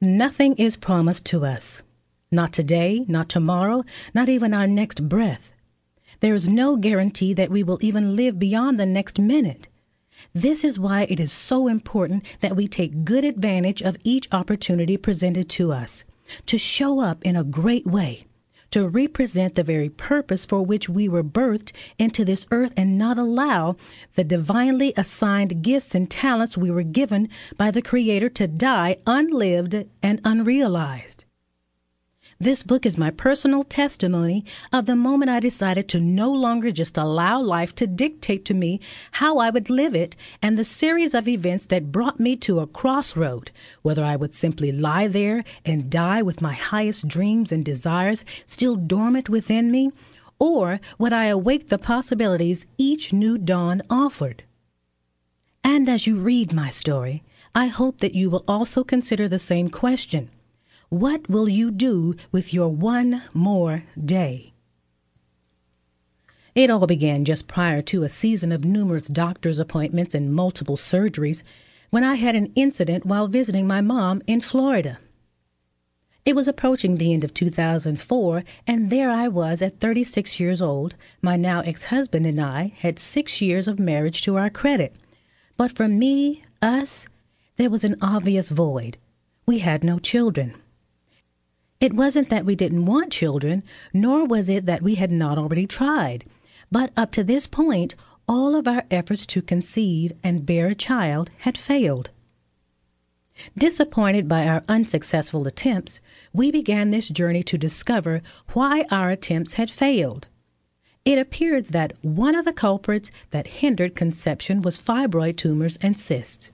Nothing is promised to us. Not today, not tomorrow, not even our next breath. There is no guarantee that we will even live beyond the next minute. This is why it is so important that we take good advantage of each opportunity presented to us to show up in a great way, to represent the very purpose for which we were birthed into this earth and not allow the divinely assigned gifts and talents we were given by the Creator to die unlived and unrealized. This book is my personal testimony of the moment I decided to no longer just allow life to dictate to me how I would live it and the series of events that brought me to a crossroad, whether I would simply lie there and die with my highest dreams and desires still dormant within me, or would I awake the possibilities each new dawn offered. And as you read my story, I hope that you will also consider the same question. What will you do with your one more day? It all began just prior to a season of numerous doctor's appointments and multiple surgeries when I had an incident while visiting my mom in Florida. It was approaching the end of 2004, and there I was at 36 years old. My now ex husband and I had six years of marriage to our credit. But for me, us, there was an obvious void. We had no children. It wasn't that we didn't want children, nor was it that we had not already tried. But up to this point, all of our efforts to conceive and bear a child had failed. Disappointed by our unsuccessful attempts, we began this journey to discover why our attempts had failed. It appeared that one of the culprits that hindered conception was fibroid tumors and cysts.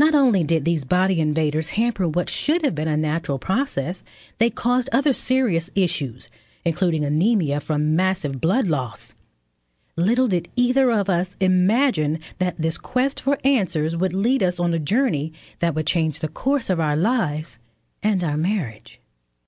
Not only did these body invaders hamper what should have been a natural process, they caused other serious issues, including anemia from massive blood loss. Little did either of us imagine that this quest for answers would lead us on a journey that would change the course of our lives and our marriage.